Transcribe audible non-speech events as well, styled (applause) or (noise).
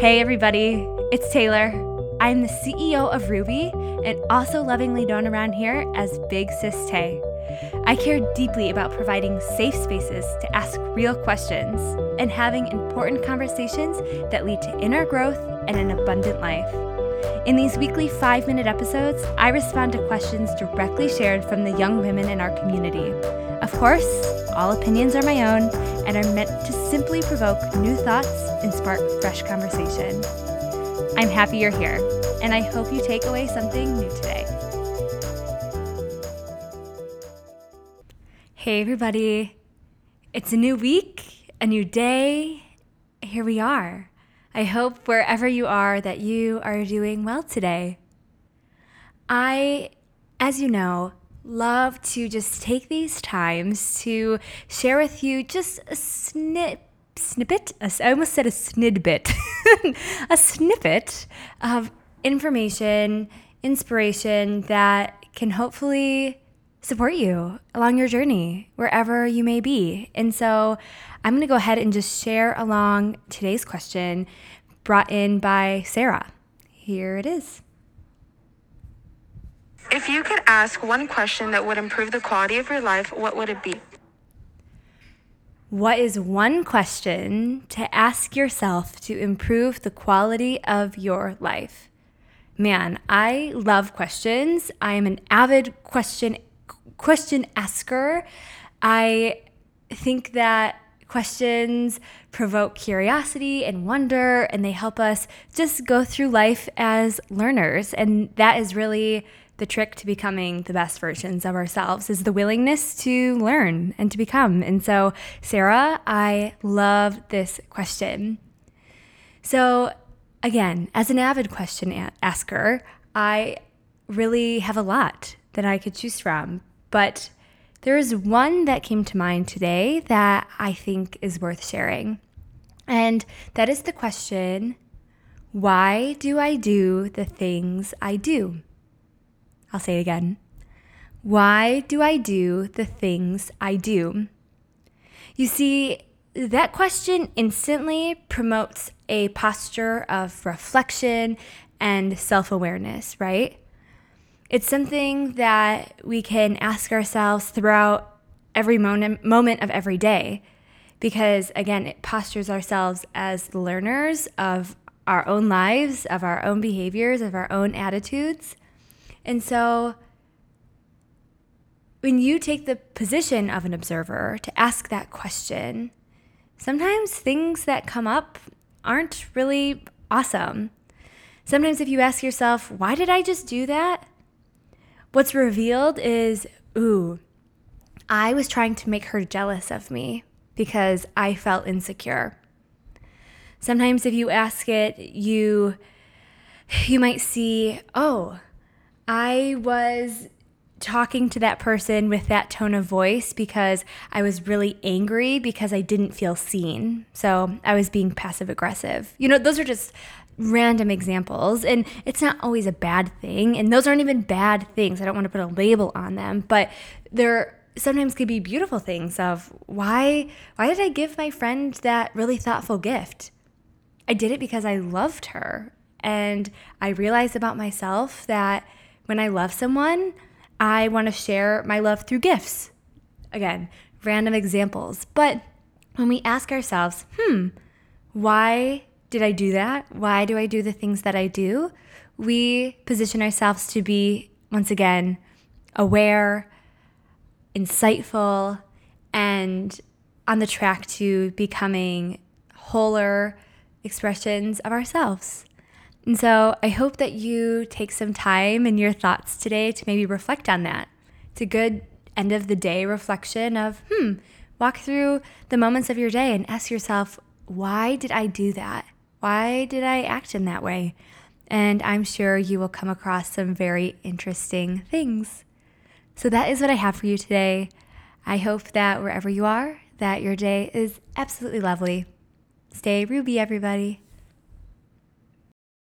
Hey, everybody, it's Taylor. I'm the CEO of Ruby and also lovingly known around here as Big Sis Tay. I care deeply about providing safe spaces to ask real questions and having important conversations that lead to inner growth and an abundant life. In these weekly five minute episodes, I respond to questions directly shared from the young women in our community. Of course, all opinions are my own and are meant to simply provoke new thoughts and spark fresh conversation. I'm happy you're here, and I hope you take away something new today. Hey, everybody. It's a new week, a new day. Here we are. I hope wherever you are that you are doing well today. I, as you know, love to just take these times to share with you just a snip snippet i almost said a snidbit (laughs) a snippet of information inspiration that can hopefully support you along your journey wherever you may be. And so i'm going to go ahead and just share along today's question brought in by sarah. Here it is if you could ask one question that would improve the quality of your life, what would it be? What is one question to ask yourself to improve the quality of your life? Man, I love questions. I am an avid question question asker. I think that questions provoke curiosity and wonder and they help us just go through life as learners and that is really the trick to becoming the best versions of ourselves is the willingness to learn and to become. And so, Sarah, I love this question. So, again, as an avid question asker, I really have a lot that I could choose from, but there is one that came to mind today that I think is worth sharing. And that is the question why do I do the things I do? I'll say it again. Why do I do the things I do? You see, that question instantly promotes a posture of reflection and self awareness, right? It's something that we can ask ourselves throughout every moment, moment of every day because, again, it postures ourselves as learners of our own lives, of our own behaviors, of our own attitudes. And so, when you take the position of an observer to ask that question, sometimes things that come up aren't really awesome. Sometimes, if you ask yourself, why did I just do that? What's revealed is, ooh, I was trying to make her jealous of me because I felt insecure. Sometimes, if you ask it, you you might see, oh, I was talking to that person with that tone of voice because I was really angry because I didn't feel seen. So I was being passive aggressive. You know, those are just random examples and it's not always a bad thing and those aren't even bad things. I don't want to put a label on them, but they're sometimes could be beautiful things of why why did I give my friend that really thoughtful gift? I did it because I loved her and I realized about myself that when I love someone, I want to share my love through gifts. Again, random examples. But when we ask ourselves, hmm, why did I do that? Why do I do the things that I do? We position ourselves to be, once again, aware, insightful, and on the track to becoming wholer expressions of ourselves. And so I hope that you take some time in your thoughts today to maybe reflect on that. It's a good end of the day reflection of, hmm, walk through the moments of your day and ask yourself, why did I do that? Why did I act in that way? And I'm sure you will come across some very interesting things. So that is what I have for you today. I hope that wherever you are, that your day is absolutely lovely. Stay ruby, everybody.